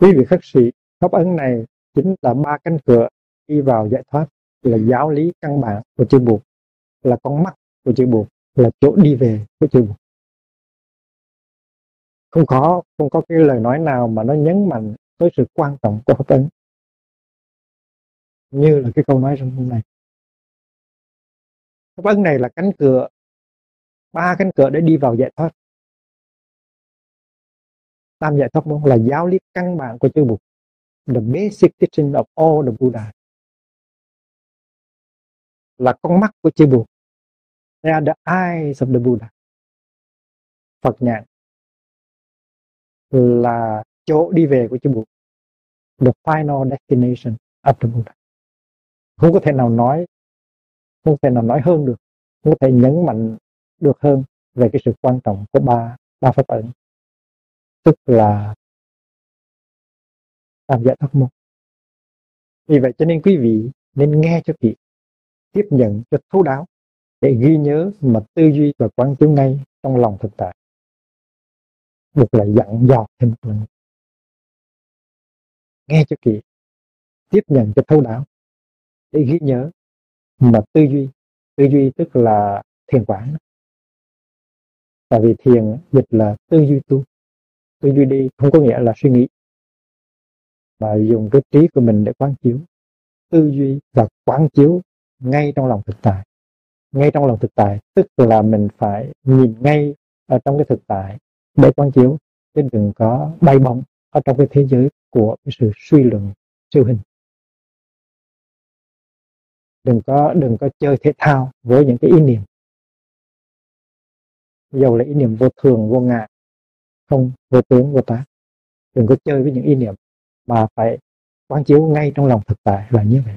quý vị khất sĩ pháp ấn này chính là ba cánh cửa đi vào giải thoát, là giáo lý căn bản của chư buộc là con mắt của chư buộc là chỗ đi về của chư buộc không có không có cái lời nói nào mà nó nhấn mạnh tới sự quan trọng của pháp ấn như là cái câu nói trong hôm nay. Pháp ấn này là cánh cửa, ba cánh cửa để đi vào giải thoát tam giải thoát môn là giáo lý căn bản của chư Bụt. The basic teaching of all the Buddha. Là con mắt của chư Bụt. They are the eyes of the Buddha. Phật nhãn. Là chỗ đi về của chư Bụt. The final destination of the Buddha. Không có thể nào nói, không thể nào nói hơn được. Không có thể nhấn mạnh được hơn về cái sự quan trọng của ba ba pháp ẩn tức là tam giải thoát môn vì vậy cho nên quý vị nên nghe cho kỹ, tiếp nhận cho thấu đáo để ghi nhớ mà tư duy và quán chiếu ngay trong lòng thực tại. Một là dặn dò thêm một lần. Nghe cho kỹ, tiếp nhận cho thấu đáo để ghi nhớ mà tư duy. Tư duy tức là thiền quán. Tại vì thiền dịch là tư duy tu tư duy đi, không có nghĩa là suy nghĩ, mà dùng cái trí của mình để quán chiếu. Tư duy và quán chiếu ngay trong lòng thực tại. Ngay trong lòng thực tại, tức là mình phải nhìn ngay ở trong cái thực tại để quán chiếu, chứ đừng có bay bóng ở trong cái thế giới của cái sự suy luận, siêu hình. Đừng có đừng có chơi thể thao với những cái ý niệm. Dầu là ý niệm vô thường, vô ngã không vô tướng vô tá. Đừng có chơi với những ý niệm mà phải quán chiếu ngay trong lòng thực tại là như vậy.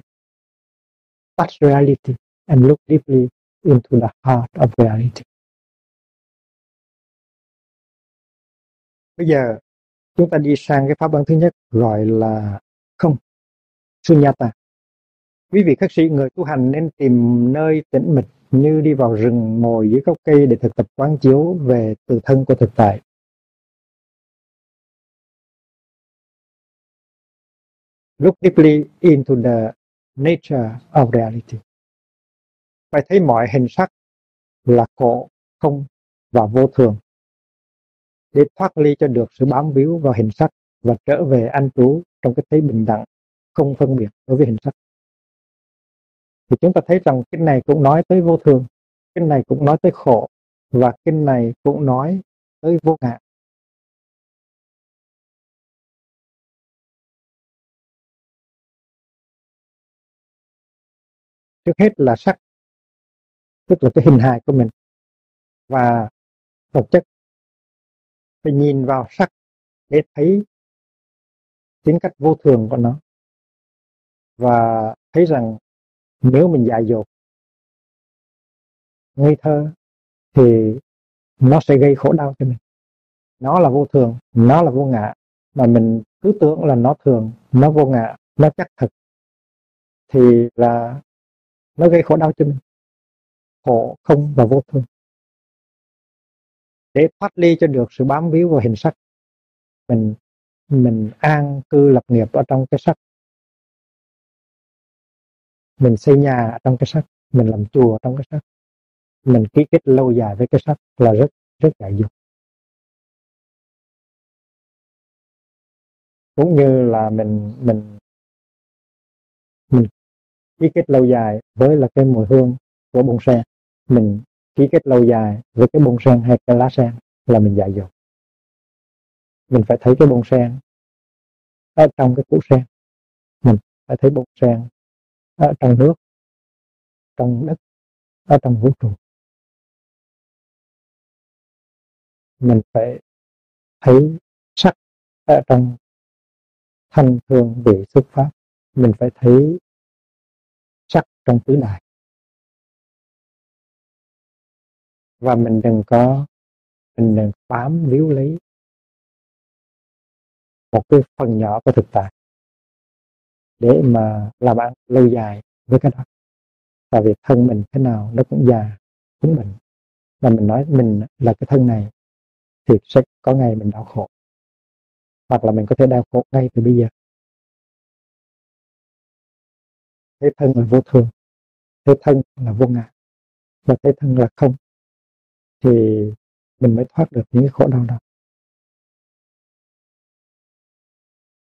Touch reality and look deeply into the heart of reality. Bây giờ chúng ta đi sang cái pháp bản thứ nhất, gọi là không, sunyata. Quý vị khách sĩ, người tu hành nên tìm nơi tĩnh mịch như đi vào rừng ngồi dưới gốc cây để thực tập quán chiếu về từ thân của thực tại. Look deeply into the nature of reality. Phải thấy mọi hình sắc là khổ, không và vô thường để thoát ly cho được sự bám víu vào hình sắc và trở về an trú trong cái thấy bình đẳng, không phân biệt đối với hình sắc. Thì chúng ta thấy rằng kinh này cũng nói tới vô thường, kinh này cũng nói tới khổ và kinh này cũng nói tới vô ngã. Trước hết là sắc, tức là cái hình hài của mình. Và vật chất, phải nhìn vào sắc để thấy tính cách vô thường của nó. Và thấy rằng nếu mình dại dột, ngây thơ, thì nó sẽ gây khổ đau cho mình. Nó là vô thường, nó là vô ngã. Mà mình cứ tưởng là nó thường, nó vô ngã, nó chắc thật thì là nó gây khổ đau cho mình. Khổ không và vô thường để thoát ly cho được sự bám víu vào hình sắc, mình mình an cư lập nghiệp ở trong cái sắc. Mình xây nhà trong cái sắc, mình làm chùa trong cái sắc. Mình ký kết lâu dài với cái sắc là rất rất dạy dục. Cũng như là mình mình ký kết lâu dài với là cái mùi hương của bông sen. Mình ký kết lâu dài với cái bông sen hay cái lá sen là mình dạy dột mình phải thấy cái bông sen ở trong cái củ sen. Mình phải thấy bông sen ở trong nước, trong đất, ở trong vũ trụ. Mình phải thấy sắc ở trong thanh thương vị xuất phát. Mình phải thấy trong tứ đại. Và mình đừng có, mình đừng bám víu lấy một cái phần nhỏ của thực tại để mà làm ăn lâu dài với cái đó. Và việc thân mình thế nào nó cũng già, cũng bệnh. Và mình nói mình là cái thân này thì sẽ có ngày mình đau khổ, hoặc là mình có thể đau khổ ngay từ bây giờ. Thế thân là vô thường, thế thân là vô ngã và thế thân là không, thì mình mới thoát được những khổ đau đó.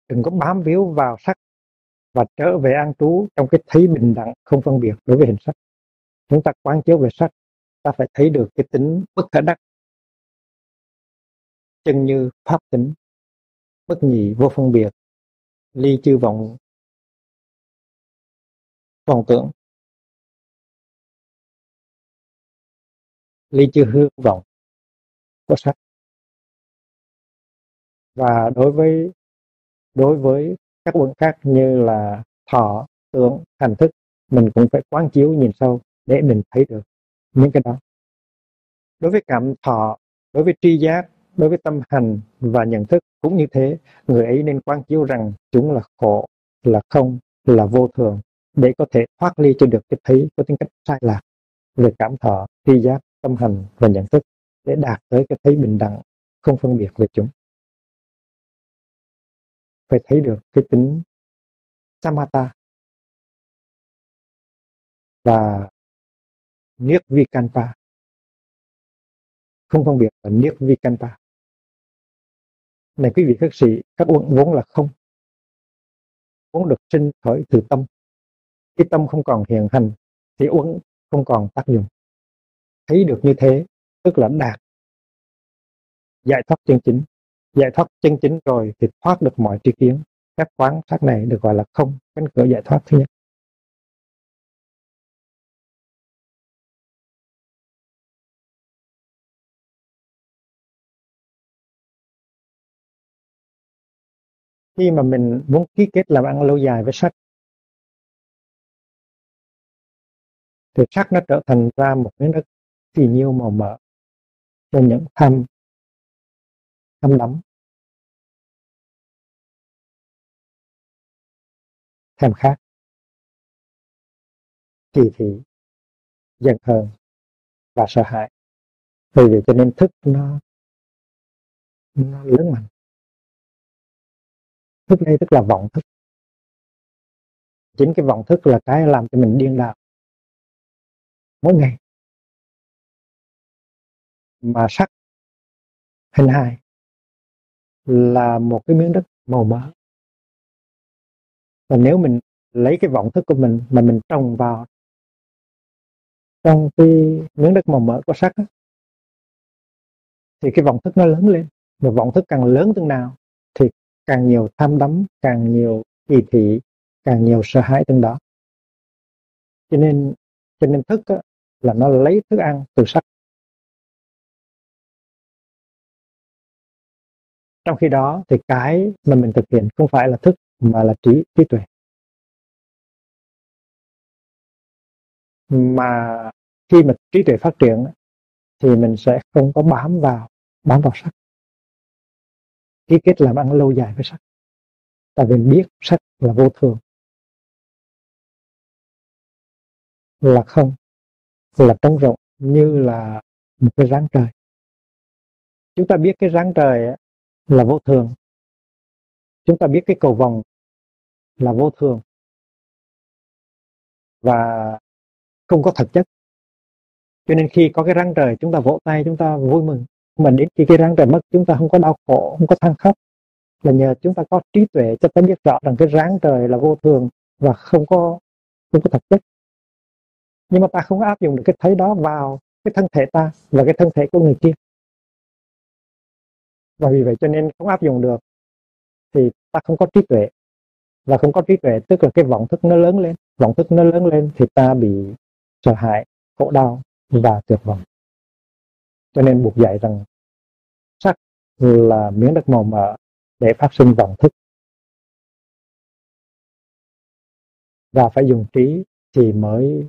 Đừng có bám víu vào sắc và trở về an trú trong cái thấy bình đẳng không phân biệt đối với hình sắc. Chúng ta quán chiếu về sắc, ta phải thấy được cái tính bất khả đắc. Chân như pháp tính, bất nhị vô phân biệt, ly chư vọng vọng tưởng. Ly chư hương vọng. Có sắc. Và đối với đối với các quận khác như là thọ, tưởng, hành thức, mình cũng phải quán chiếu nhìn sâu để mình thấy được những cái đó. Đối với cảm thọ, đối với tri giác, đối với tâm hành và nhận thức cũng như thế, người ấy nên quán chiếu rằng chúng là khổ, là không, là vô thường để có thể thoát ly cho được cái thấy, có tính cách sai lạc, về cảm thọ, tri giác, tâm hành và nhận thức để đạt tới cái thấy bình đẳng, không phân biệt về chúng. Phải thấy được cái tính samatha và niết vikanpa không phân biệt là niết vikanpa này quý vị các sĩ, các uẩn vốn là không. Vốn được sinh khởi từ tâm khi tâm không còn hiện hành, thì uẩn không còn tác dụng. Thấy được như thế, tức là đạt. Giải thoát chân chính. Giải thoát chân chính rồi thì thoát được mọi tri kiến. Các quán sát này được gọi là không, cánh cửa giải thoát thứ nhất. Khi mà mình muốn ký kết làm ăn lâu dài với sách thì sắc nó trở thành ra một cái đất phì nhiêu màu mỡ cho những tham tham đắm. Tham khác kỳ thị, giận hờn và sợ hãi. Vì vậy cho nên thức nó nó lớn mạnh. Thức đây tức là vọng thức. Chính cái vọng thức là cái làm cho mình điên đạo mỗi ngày. Mà sắc hình hài là một cái miếng đất màu mỡ. Và nếu mình lấy cái vọng thức của mình mà mình trồng vào trong cái miếng đất màu mỡ của sắc đó, thì cái vọng thức nó lớn lên. Và vọng thức càng lớn từng nào thì càng nhiều tham đắm càng nhiều kỳ thị càng nhiều sợ hãi từng đó. Cho nên cho nên thức đó, là nó lấy thức ăn từ sắc trong khi đó thì cái mà mình thực hiện không phải là thức mà là trí trí tuệ. Mà khi mà trí tuệ phát triển thì mình sẽ không có bám vào bám vào sắc ký kết làm ăn lâu dài với sắc tại vì biết sắc là vô thường. Là không là trống rộng như là một cái ráng trời. Chúng ta biết cái ráng trời là vô thường. Chúng ta biết cái cầu vòng là vô thường. Và không có thực chất. Cho nên khi có cái răng trời, chúng ta vỗ tay, chúng ta vui mừng. Mà đến khi cái răng trời mất, chúng ta không có đau khổ, không có than khóc. Là nhờ chúng ta có trí tuệ cho ta biết rõ rằng cái ráng trời là vô thường và không có không có thực chất nhưng mà ta không áp dụng được cái thấy đó vào cái thân thể ta và cái thân thể của người kia. Và vì vậy cho nên không áp dụng được thì ta không có trí tuệ. Và không có trí tuệ, tức là cái vọng thức nó lớn lên. Vọng thức nó lớn lên thì ta bị sợ hãi, khổ đau và tuyệt vọng. Cho nên buộc dạy rằng sắc là miếng đất màu mỡ để phát sinh vọng thức. Và phải dùng trí thì mới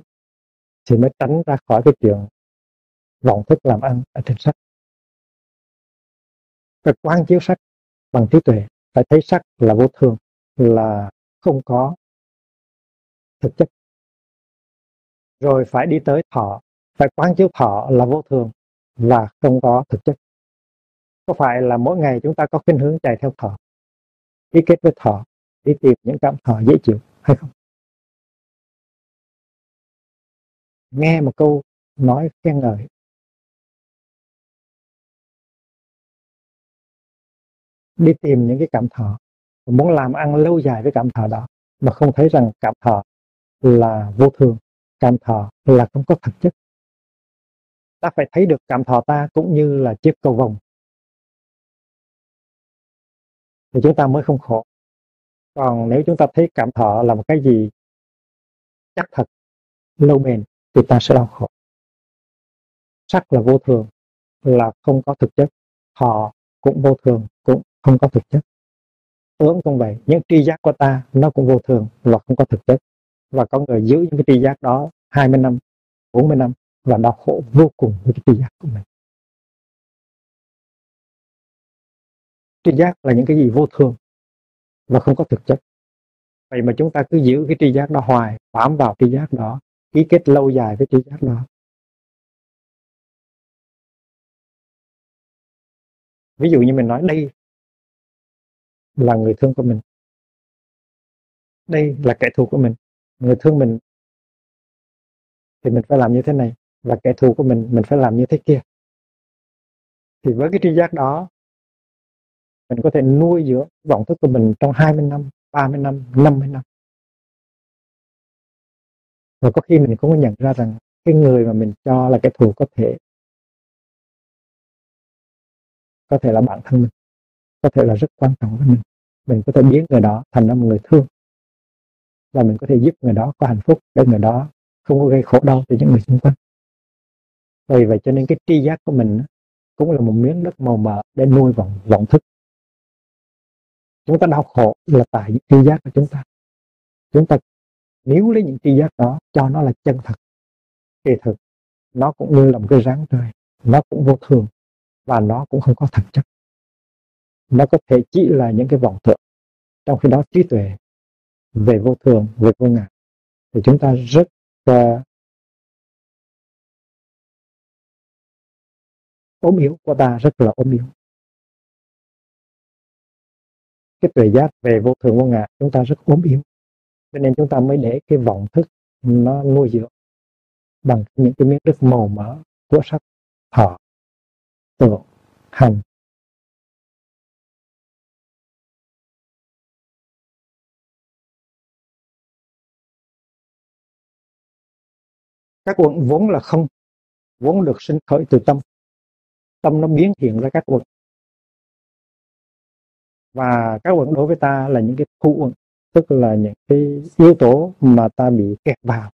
thì mới tránh ra khỏi cái chuyện vọng thức làm ăn ở trên sắc phải quan chiếu sắc bằng trí tuệ, phải thấy sắc là vô thường, là không có thực chất. Rồi phải đi tới thọ, phải quán chiếu thọ là vô thường và không có thực chất. Có phải là mỗi ngày chúng ta có khuynh hướng chạy theo thọ ký kết với thọ đi tìm những cảm thọ dễ chịu hay không? Nghe một câu nói khen ngợi. Đi tìm những cái cảm thọ, muốn làm ăn lâu dài với cảm thọ đó, mà không thấy rằng cảm thọ là vô thường, cảm thọ là không có thực chất. Ta phải thấy được cảm thọ ta cũng như là chiếc cầu vồng. Thì chúng ta mới không khổ. Còn nếu chúng ta thấy cảm thọ là một cái gì chắc thật, lâu bền thì ta sẽ đau khổ. Sắc là vô thường, là không có thực chất. Họ cũng vô thường, cũng không có thực chất. Tướng cũng vậy, những tri giác của ta nó cũng vô thường và không có thực chất. Và có người giữ những cái tri giác đó 20 năm 40 năm và đau khổ vô cùng với cái tri giác của mình. Tri giác là những cái gì vô thường và không có thực chất. Vậy mà chúng ta cứ giữ cái tri giác đó hoài, bám vào tri giác đó ký kết lâu dài với tri giác đó ví dụ như mình nói đây là người thương của mình. Đây là kẻ thù của mình. Người thương mình thì mình phải làm như thế này. Và kẻ thù của mình mình phải làm như thế kia. Thì với cái tri giác đó, mình có thể nuôi dưỡng vọng thức của mình trong 20 năm 30 năm 50 năm và có khi mình cũng có nhận ra rằng cái người mà mình cho là kẻ thù có thể có thể là bản thân mình, có thể là rất quan trọng với mình. Mình có thể biến người đó thành một người thương. Và mình có thể giúp người đó có hạnh phúc, để người đó không có gây khổ đau cho những người xung quanh. Vì vậy cho nên cái tri giác của mình cũng là một miếng đất màu mỡ để nuôi vọng vọng thức. Chúng ta đau khổ là tại tri giác của chúng ta. Chúng ta nếu lấy những tri giác đó cho nó là chân thật kỳ thực. Nó cũng như là một cái ráng trời nó cũng vô thường và nó cũng không có thật chất. Nó có thể chỉ là những cái vọng tưởng. Trong khi đó trí tuệ về vô thường về vô ngã thì chúng ta rất uh, ốm yếu. Của ta rất là ốm yếu. Cái tuệ giác về vô thường vô ngã chúng ta rất ốm yếu cho nên chúng ta mới để cái vọng thức nó nuôi dưỡng bằng những cái miếng đất màu mỡ của sắc thọ tưởng hành. Các quận vốn là không, vốn được sinh khởi từ tâm. Tâm nó biến hiện ra các quận. Và các quận đối với ta là những cái thu quận tức là những cái yếu tố mà ta bị kẹt vào.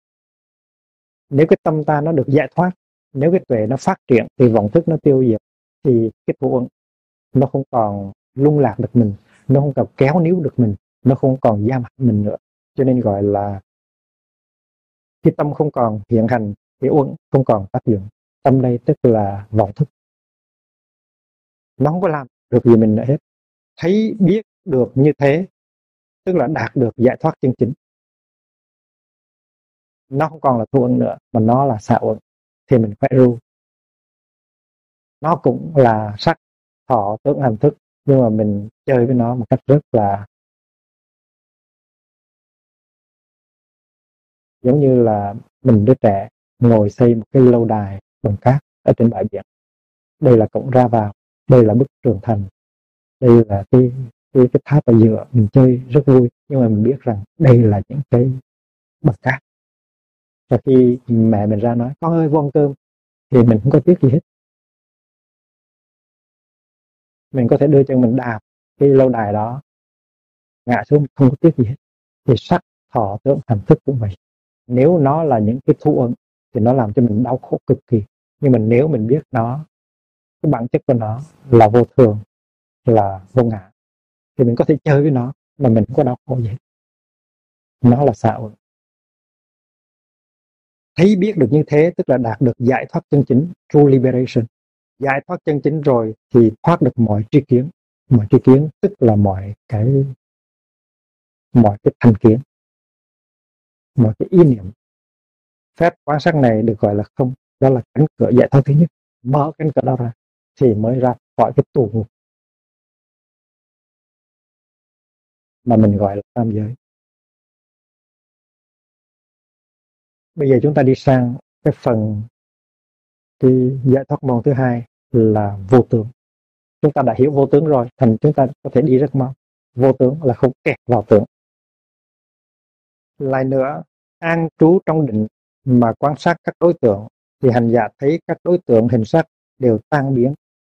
Nếu cái tâm ta nó được giải thoát, nếu cái tuệ nó phát triển thì vọng thức nó tiêu diệt, thì cái thủ nó không còn lung lạc được mình, nó không còn kéo níu được mình, nó không còn giam hãm mình nữa. Cho nên gọi là khi tâm không còn hiện hành, thì uẩn không còn tác dụng. Tâm đây tức là vọng thức. Nó không có làm được gì mình nữa hết. Thấy biết được như thế tức là đạt được giải thoát chân chính. Nó không còn là thu ẩn nữa, mà nó là xạ uẩn. Thì mình phải ru. Nó cũng là sắc, thọ, tướng, hành thức. Nhưng mà mình chơi với nó một cách rất là giống như là mình đứa trẻ ngồi xây một cái lâu đài bằng cát ở trên bãi biển. Đây là cổng ra vào, đây là bức tường thành, đây là cái cái, cái tháp ở giữa mình chơi rất vui. Nhưng mà mình biết rằng đây là những cái bậc cát và khi mẹ mình ra nói con ơi vô ăn cơm. Thì mình không có tiếc gì hết. Mình có thể đưa chân mình đạp cái lâu đài đó ngã xuống không có tiếc gì hết. Thì sắc thọ tưởng hành thức cũng vậy. Nếu nó là những cái thú ứng thì nó làm cho mình đau khổ cực kỳ. Nhưng mà nếu mình biết nó cái bản chất của nó là vô thường là vô ngã thì mình có thể chơi với nó, mà mình không có đau khổ gì nó là xạo thấy biết được như thế, tức là đạt được giải thoát chân chính, true liberation. Giải thoát chân chính rồi thì thoát được mọi tri kiến. Mọi tri kiến tức là mọi cái mọi cái thành kiến. Mọi cái ý niệm. Phép quan sát này được gọi là không. Đó là cánh cửa giải thoát thứ nhất. Mở cánh cửa đó ra thì mới ra khỏi cái tù ngục. Mà mình gọi là tam giới. Bây giờ chúng ta đi sang cái phần cái giải thoát môn thứ hai là vô tướng. Chúng ta đã hiểu vô tướng rồi, thành chúng ta có thể đi rất mau. Vô tướng là không kẹt vào tưởng. lại nữa, an trú trong định mà quan sát các đối tượng, thì hành giả thấy các đối tượng hình sắc đều tan biến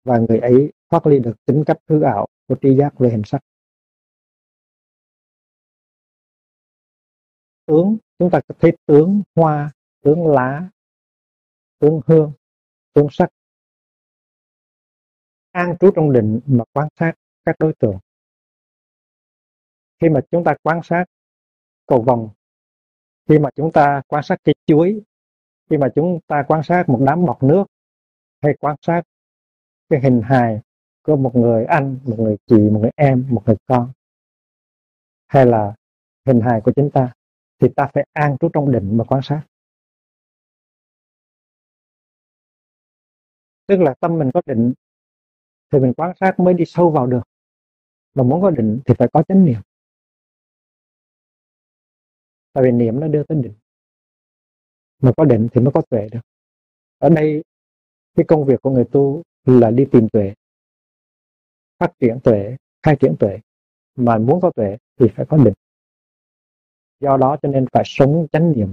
và người ấy thoát ly được tính cách hư ảo của tri giác về hình sắc. Tướng, chúng ta có thấy tướng hoa, tướng lá, tướng hương, tướng sắc. An trú trong định mà quan sát các đối tượng. Khi mà chúng ta quan sát cầu vòng, khi mà chúng ta quan sát cây chuối, khi mà chúng ta quan sát một đám bọt nước, hay quan sát cái hình hài của một người anh, một người chị, một người em, một người con, hay là hình hài của chúng ta thì ta phải an trú trong định mà quan sát. Tức là tâm mình có định thì mình quan sát mới đi sâu vào được. Mà muốn có định thì phải có chánh niệm. Tại vì niệm nó đưa tới định. Mà có định thì mới có tuệ được. Ở đây, cái công việc của người tu là đi tìm tuệ, phát triển tuệ, khai triển tuệ. Mà muốn có tuệ thì phải có định do đó cho nên phải sống chánh niệm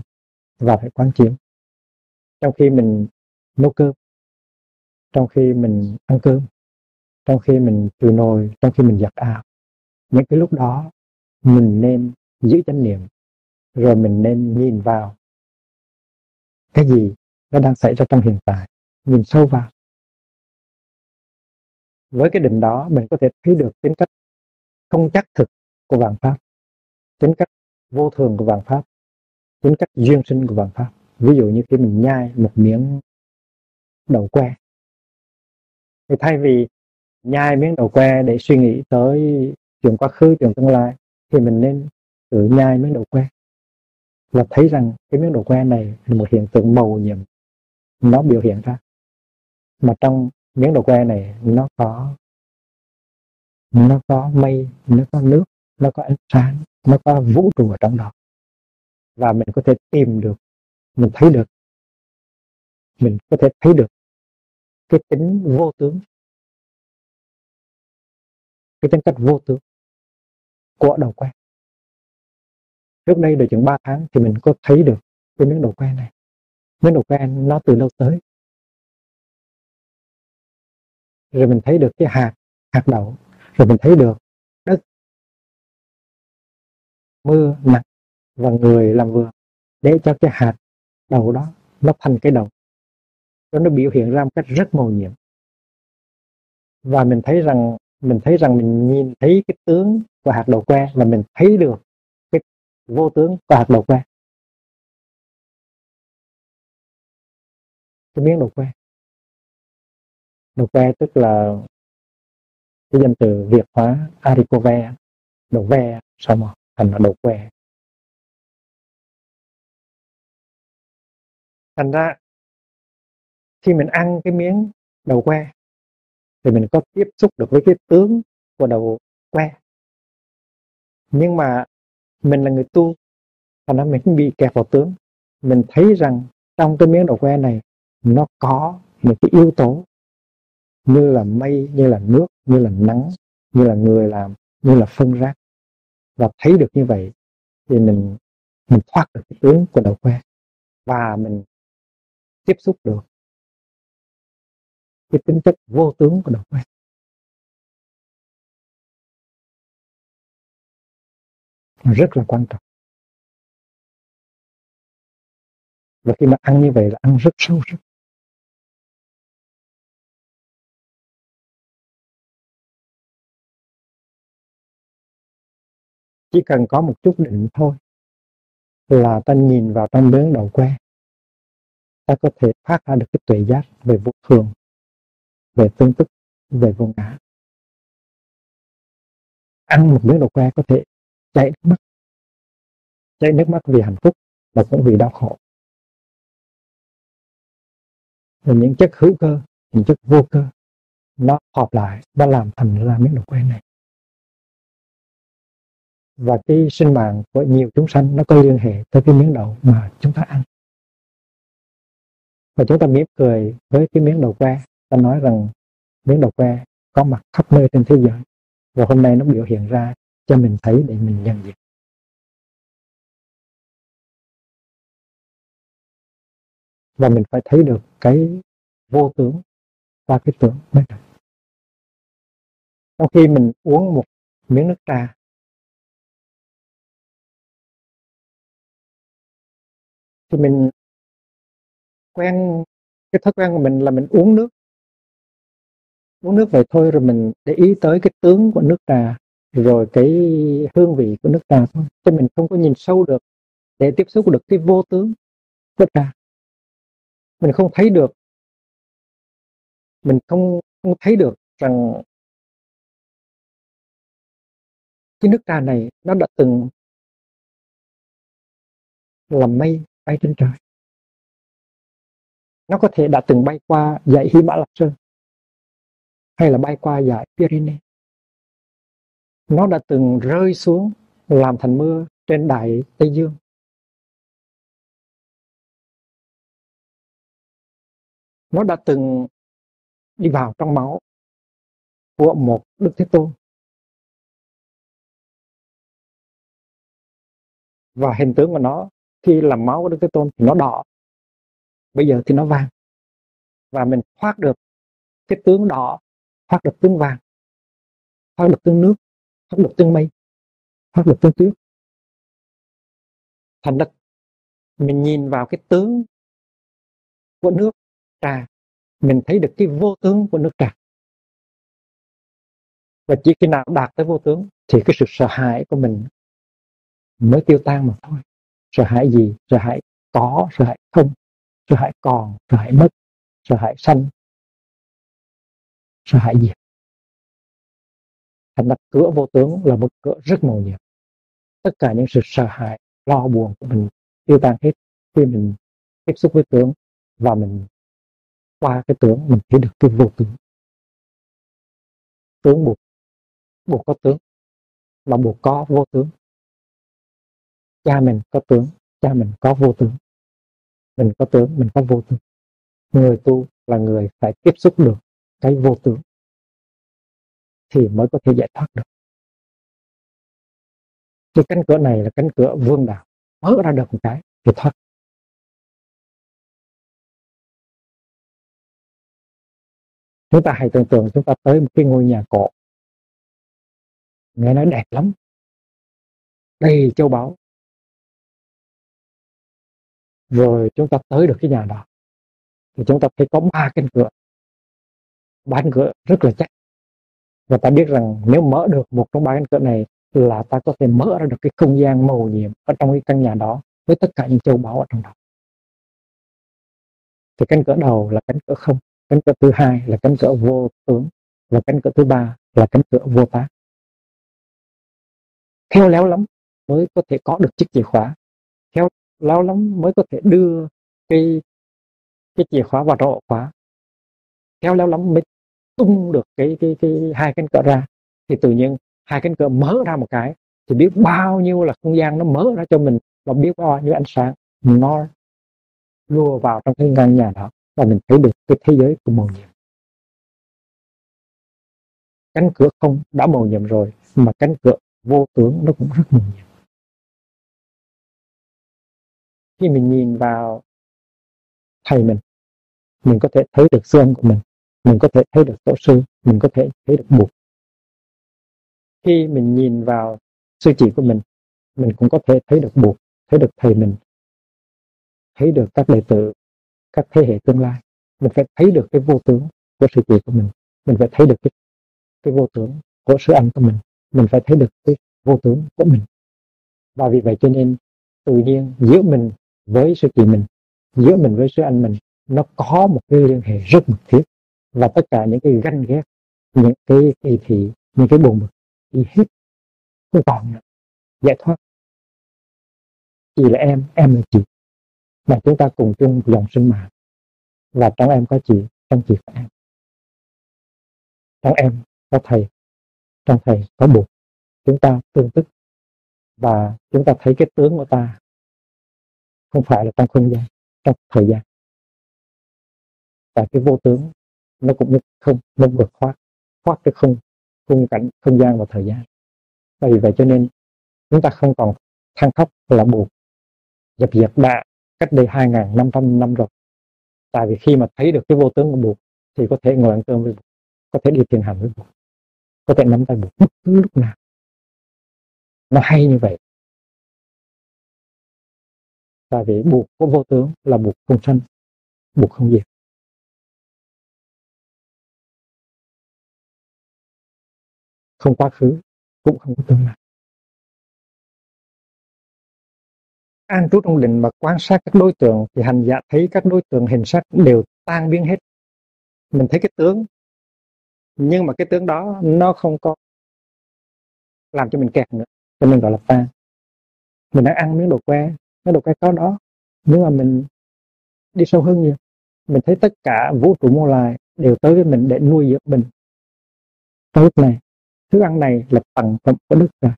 và phải quán chiếu. Trong khi mình nấu cơm, trong khi mình ăn cơm, trong khi mình trừ nồi, trong khi mình giặt áo, những cái lúc đó mình nên giữ chánh niệm, rồi mình nên nhìn vào cái gì nó đang xảy ra trong hiện tại, nhìn sâu vào. Với cái định đó, mình có thể thấy được tính cách không chắc thực của vạn pháp, tính cách vô thường của vạn pháp, tính cách duyên sinh của vạn pháp. Ví dụ như khi mình nhai một miếng đậu que, thì thay vì nhai miếng đậu que để suy nghĩ tới chuyện quá khứ, chuyện tương lai, thì mình nên tự nhai miếng đậu que. Là thấy rằng cái miếng đậu que này là một hiện tượng màu nhiệm, nó biểu hiện ra. Mà trong miếng đậu que này nó có nó có mây, nó có nước nó có ánh sáng, nó có vũ trụ ở trong đó. Và mình có thể tìm được, mình thấy được. Mình có thể thấy được cái tính vô tướng. Cái tính cách vô tướng của đầu que. Trước đây được chừng 3 tháng thì mình có thấy được cái miếng đầu que này. Miếng đầu que nó từ lâu tới? Rồi mình thấy được cái hạt hạt đậu. Rồi mình thấy được mưa nặng và người làm vườn để cho cái hạt đầu đó nó thành cái đầu. Cho nó biểu hiện ra một cách rất màu nhiệm. Và mình thấy rằng, mình thấy rằng mình nhìn thấy cái tướng của hạt đầu que và mình thấy được cái vô tướng của hạt đầu que. Cái miếng đầu que. Đầu que tức là cái danh từ việt hóa aricove đầu ve sao rồi thành là đột que thành ra, khi mình ăn cái miếng đầu que, thì mình có tiếp xúc được với cái tướng của đầu que. Nhưng mà mình là người tu, thành ra mình bị kẹt vào tướng. Mình thấy rằng trong cái miếng đầu que này, nó có một cái yếu tố như là mây, như là nước, như là nắng, như là người làm, như là phân rác và thấy được như vậy thì mình mình thoát được cái tướng của đầu que và mình tiếp xúc được cái tính chất vô tướng của đầu que rất là quan trọng. Và khi mà ăn như vậy là ăn rất sâu sắc. Chỉ cần có một chút định thôi là ta nhìn vào trong miếng đầu que ta có thể phát ra được cái tuệ giác về vô thường, về tương tức về vô ngã. Ăn một miếng đầu que có thể chảy nước mắt, chảy nước mắt vì hạnh phúc và cũng vì đau khổ. Rồi những chất hữu cơ, những chất vô cơ, nó họp lại, nó làm thành ra miếng đầu que này và cái sinh mạng của nhiều chúng sanh nó có liên hệ tới cái miếng đậu mà chúng ta ăn. Và chúng ta mỉm cười với cái miếng đậu que. Ta nói rằng miếng đậu que có mặt khắp nơi trên thế giới. Và hôm nay nó biểu hiện ra cho mình thấy để mình nhận diện. Và mình phải thấy được cái vô tướng qua cái tướng mới được. Trong khi mình uống một miếng nước trà thì mình quen, cái thói quen của mình là mình uống nước. Uống nước vậy thôi rồi mình để ý tới cái tướng của nước trà, rồi cái hương vị của nước trà thôi, chứ mình không có nhìn sâu được để tiếp xúc được cái vô tướng nước trà. Mình không thấy được. Mình không không thấy được rằng cái nước trà này nó đã từng làm mây bay trên trời. Nó có thể đã từng bay qua dãy Hy Mã Lạp Sơn, hay là bay qua dãy Pyrenees. Nó đã từng rơi xuống làm thành mưa trên đại Tây Dương. Nó đã từng đi vào trong máu của một Đức Thế Tôn. Và hình tướng của nó khi làm máu của Đức Thế Tôn thì nó đỏ. Bây giờ thì nó vàng. Và mình thoát được cái tướng đỏ, thoát được tướng vàng, thoát được tướng nước, thoát được tướng mây, thoát được tướng tuyết. Thành đất mình nhìn vào cái tướng của nước trà, mình thấy được cái vô tướng của nước trà. Và chỉ khi nào đạt tới vô tướng thì cái sự sợ hãi của mình mới tiêu tan mà thôi sợ hãi gì? Sợ hãi có, sợ hãi không? Sợ hãi còn, sợ hãi mất, sợ hãi sanh, sợ hãi diệt. Thành đặt cửa vô tướng là một cửa rất màu nhiệm. Tất cả những sự sợ hãi, lo buồn của mình tiêu tan hết khi mình tiếp xúc với tướng và mình qua cái tướng, mình thấy được cái vô tướng. Tướng buộc buộc có tướng mà buộc có vô tướng cha mình có tướng, cha mình có vô tướng. Mình có tướng, mình có vô tướng. Người tu là người phải tiếp xúc được cái vô tướng thì mới có thể giải thoát được. Cái cánh cửa này là cánh cửa vương đạo. Mở ra được một cái thì thoát. Chúng ta hãy tưởng tượng chúng ta tới một cái ngôi nhà cổ. Nghe nói đẹp lắm. Đầy châu báu rồi chúng ta tới được cái nhà đó, thì chúng ta phải có ba cánh cửa. Ba cánh cửa rất là chắc. Và ta biết rằng nếu mở được một trong ba cánh cửa này là ta có thể mở ra được cái không gian màu nhiệm ở trong cái căn nhà đó với tất cả những châu báu ở trong đó. Thì cánh cửa đầu là cánh cửa không, cánh cửa thứ hai là cánh cửa vô tướng, và cánh cửa thứ ba là cánh cửa vô tác khéo léo lắm mới có thể có được chiếc chìa khóa lâu lắm mới có thể đưa cái cái chìa khóa vào ổ khóa. Kéo léo lắm mới tung được cái cái cái hai cánh cửa ra. Thì tự nhiên hai cánh cửa mở ra một cái thì biết bao nhiêu là không gian nó mở ra cho mình và biết bao nhiêu ánh sáng nó lùa vào trong cái căn nhà đó và mình thấy được cái thế giới của màu nhiệm. Cánh cửa không đã màu nhiệm rồi mà cánh cửa vô tướng nó cũng rất màu nhiệm khi mình nhìn vào thầy mình mình có thể thấy được sư của mình mình có thể thấy được tổ sư, mình có thể thấy được buộc khi mình nhìn vào sư chỉ của mình mình cũng có thể thấy được buộc thấy được thầy mình, thấy được các đệ tử, các thế hệ tương lai. Mình phải thấy được cái vô tướng của sư chỉ của mình mình phải thấy được cái cái vô tướng của sư anh của mình mình phải thấy được cái vô tướng của mình. Và vì vậy cho nên tự nhiên giữa mình với sư chị mình, giữa mình với sư anh mình, nó có một cái liên hệ rất mật thiết. Và tất cả những cái ganh ghét, những cái kỳ thị, những cái buồn bực thì hết không còn nữa. Giải thoát. Chị là em em là chị. Mà chúng ta cùng chung dòng sinh mạng. Và trong em có chị, trong chị có em. Trong em có thầy, trong thầy có buộc chúng ta tương tức. Và chúng ta thấy cái tướng của ta không phải là trong không gian, trong thời gian. Tại cái vô tướng, nó cũng như không, nó vượt thoát thoát cái không, khung cảnh, không gian và thời gian. Vì vậy cho nên, chúng ta không còn than khóc là buộc dập dẹp đã cách đây hai năm trăm năm rồi. Tại vì khi mà thấy được cái vô tướng của buộc thì có thể ngồi ăn cơm với buộc có thể đi thiền hành với buộc có thể nắm tay buộc bất cứ lúc nào. Nó hay như vậy tại vì buộc của vô tướng là buộc không sanh, buộc không diệt. Không quá khứ, cũng không có tương lai. An trú trong định mà quan sát các đối tượng thì hành giả thấy các đối tượng hình sắc đều tan biến hết. Mình thấy cái tướng, nhưng mà cái tướng đó nó không có làm cho mình kẹt nữa. Cho nên gọi là tan. Mình đang ăn miếng đồ que nó đâu cái có đó. Nhưng mà mình đi sâu hơn nhiều. Mình thấy tất cả vũ trụ mô lai đều tới với mình để nuôi dưỡng mình. Trong lúc này, thức ăn này là tặng phẩm của đất trời.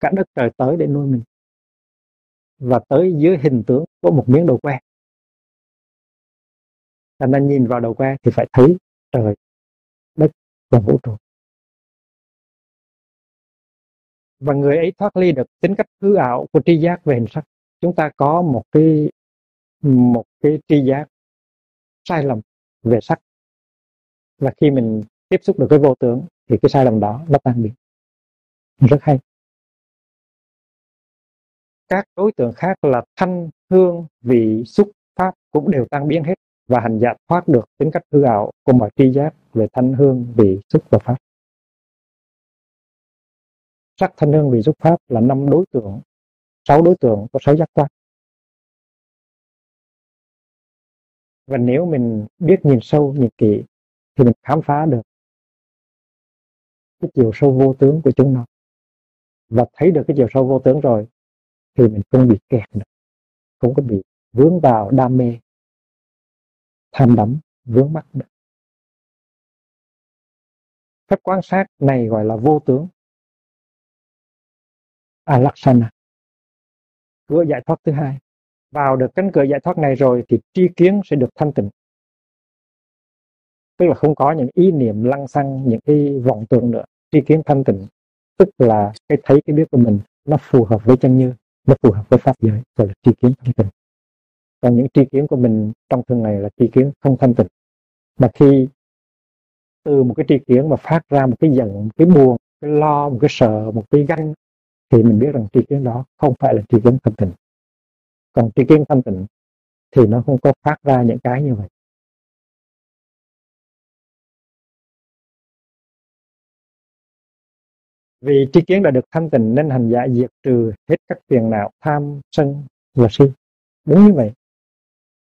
Cả đất trời tới để nuôi mình. Và tới dưới hình tướng của một miếng đồ que. Thành nên nhìn vào đầu que thì phải thấy trời, đất và vũ trụ. Và người ấy thoát ly được tính cách hư ảo của tri giác về hình sắc chúng ta có một cái một cái tri giác sai lầm về sắc. Và khi mình tiếp xúc được cái vô tướng thì cái sai lầm đó nó tan biến. Rất hay. Các đối tượng khác là thanh, hương, vị, xúc, pháp cũng đều tan biến hết và hành giả thoát được tính cách hư ảo của mọi tri giác về thanh, hương, vị, xúc và pháp. Sắc, thanh, hương, vị, xúc, pháp là năm đối tượng sáu đối tượng có sáu giác quan. Và nếu mình biết nhìn sâu, nhìn kỹ, thì mình khám phá được cái chiều sâu vô tướng của chúng nó. Và thấy được cái chiều sâu vô tướng rồi, thì mình không bị kẹt nữa. Không có bị vướng vào đam mê, tham đắm, vướng mắc nữa. Phép quan sát này gọi là vô tướng. Alaksana cửa giải thoát thứ hai. Vào được cánh cửa giải thoát này rồi thì tri kiến sẽ được thanh tịnh. Tức là không có những ý niệm lăng xăng, những cái vọng tưởng nữa. Tri kiến thanh tịnh, tức là cái thấy, cái biết của mình nó phù hợp với chân như, nó phù hợp với pháp giới. Gọi là tri kiến thanh tịnh. Còn những tri kiến của mình trong thường ngày là tri kiến không thanh tịnh. Mà khi từ một cái tri kiến mà phát ra một cái giận, một cái buồn cái lo, một cái sợ, một cái ganh thì mình biết rằng tri kiến đó không phải là tri kiến thanh tịnh còn tri kiến thanh tịnh thì nó không có phát ra những cái như vậy Vì tri kiến đã được thanh tịnh nên hành giả diệt trừ hết các phiền não tham, sân và si. Đúng như vậy.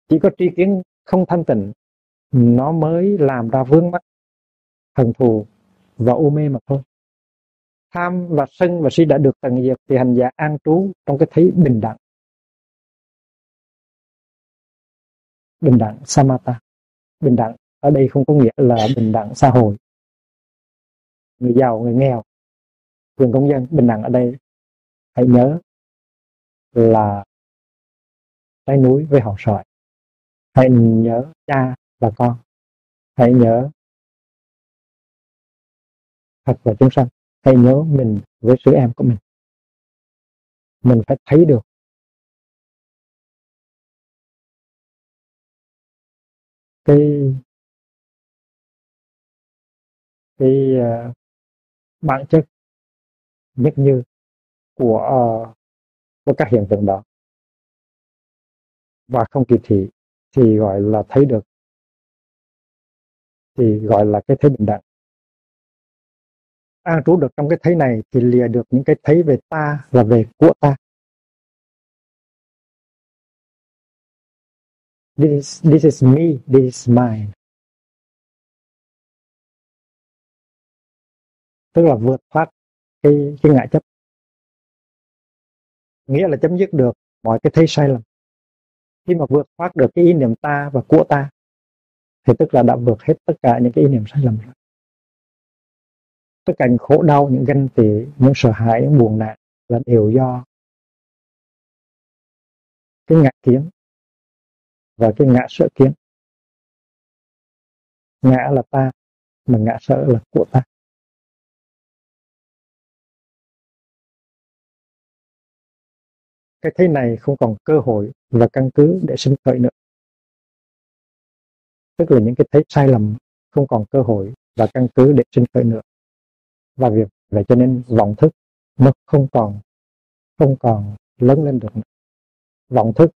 Chỉ có tri kiến không thanh tịnh nó mới làm ra vướng mắc hận thù và u mê mà thôi. Tham và sân và si đã được tận diệt thì hành giả an trú trong cái thấy bình đẳng. Bình đẳng samatha. Bình đẳng ở đây không có nghĩa là bình đẳng xã hội. Người giàu, người nghèo quyền công dân bình đẳng ở đây hãy nhớ là trái núi với hậu sỏi hãy nhớ cha và con hãy nhớ Phật và chúng sanh hãy nhớ mình với sứ em của mình. Mình phải thấy được. Cái cái uh, bản chất nhất như của uh, của các hiện tượng đó. Và không kỳ thị thì gọi là thấy được. Thì gọi là cái thấy bình đẳng an trú được trong cái thấy này thì lìa được những cái thấy về ta và về của ta. This is, this is me this is mine. Tức là vượt thoát cái cái ngại chấp. Nghĩa là chấm dứt được mọi cái thấy sai lầm. Khi mà vượt thoát được cái ý niệm ta và của ta thì tức là đã vượt hết tất cả những cái ý niệm sai lầm rồi tất cả những khổ đau, những ganh tị, những sợ hãi, những buồn nạn là đều do cái ngã kiến và cái ngã sợ kiến. Ngã là ta, mà ngã sợ là của ta. Cái thế này không còn cơ hội và căn cứ để sinh khởi nữa. Tức là những cái thấy sai lầm không còn cơ hội và căn cứ để sinh khởi nữa và việc vậy cho nên vọng thức nó không còn không còn lớn lên được nữa. vọng thức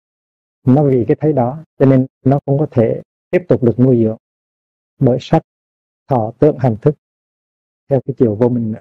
nó vì cái thấy đó cho nên nó không có thể tiếp tục được nuôi dưỡng bởi sắc thọ tượng hành thức theo cái chiều vô minh nữa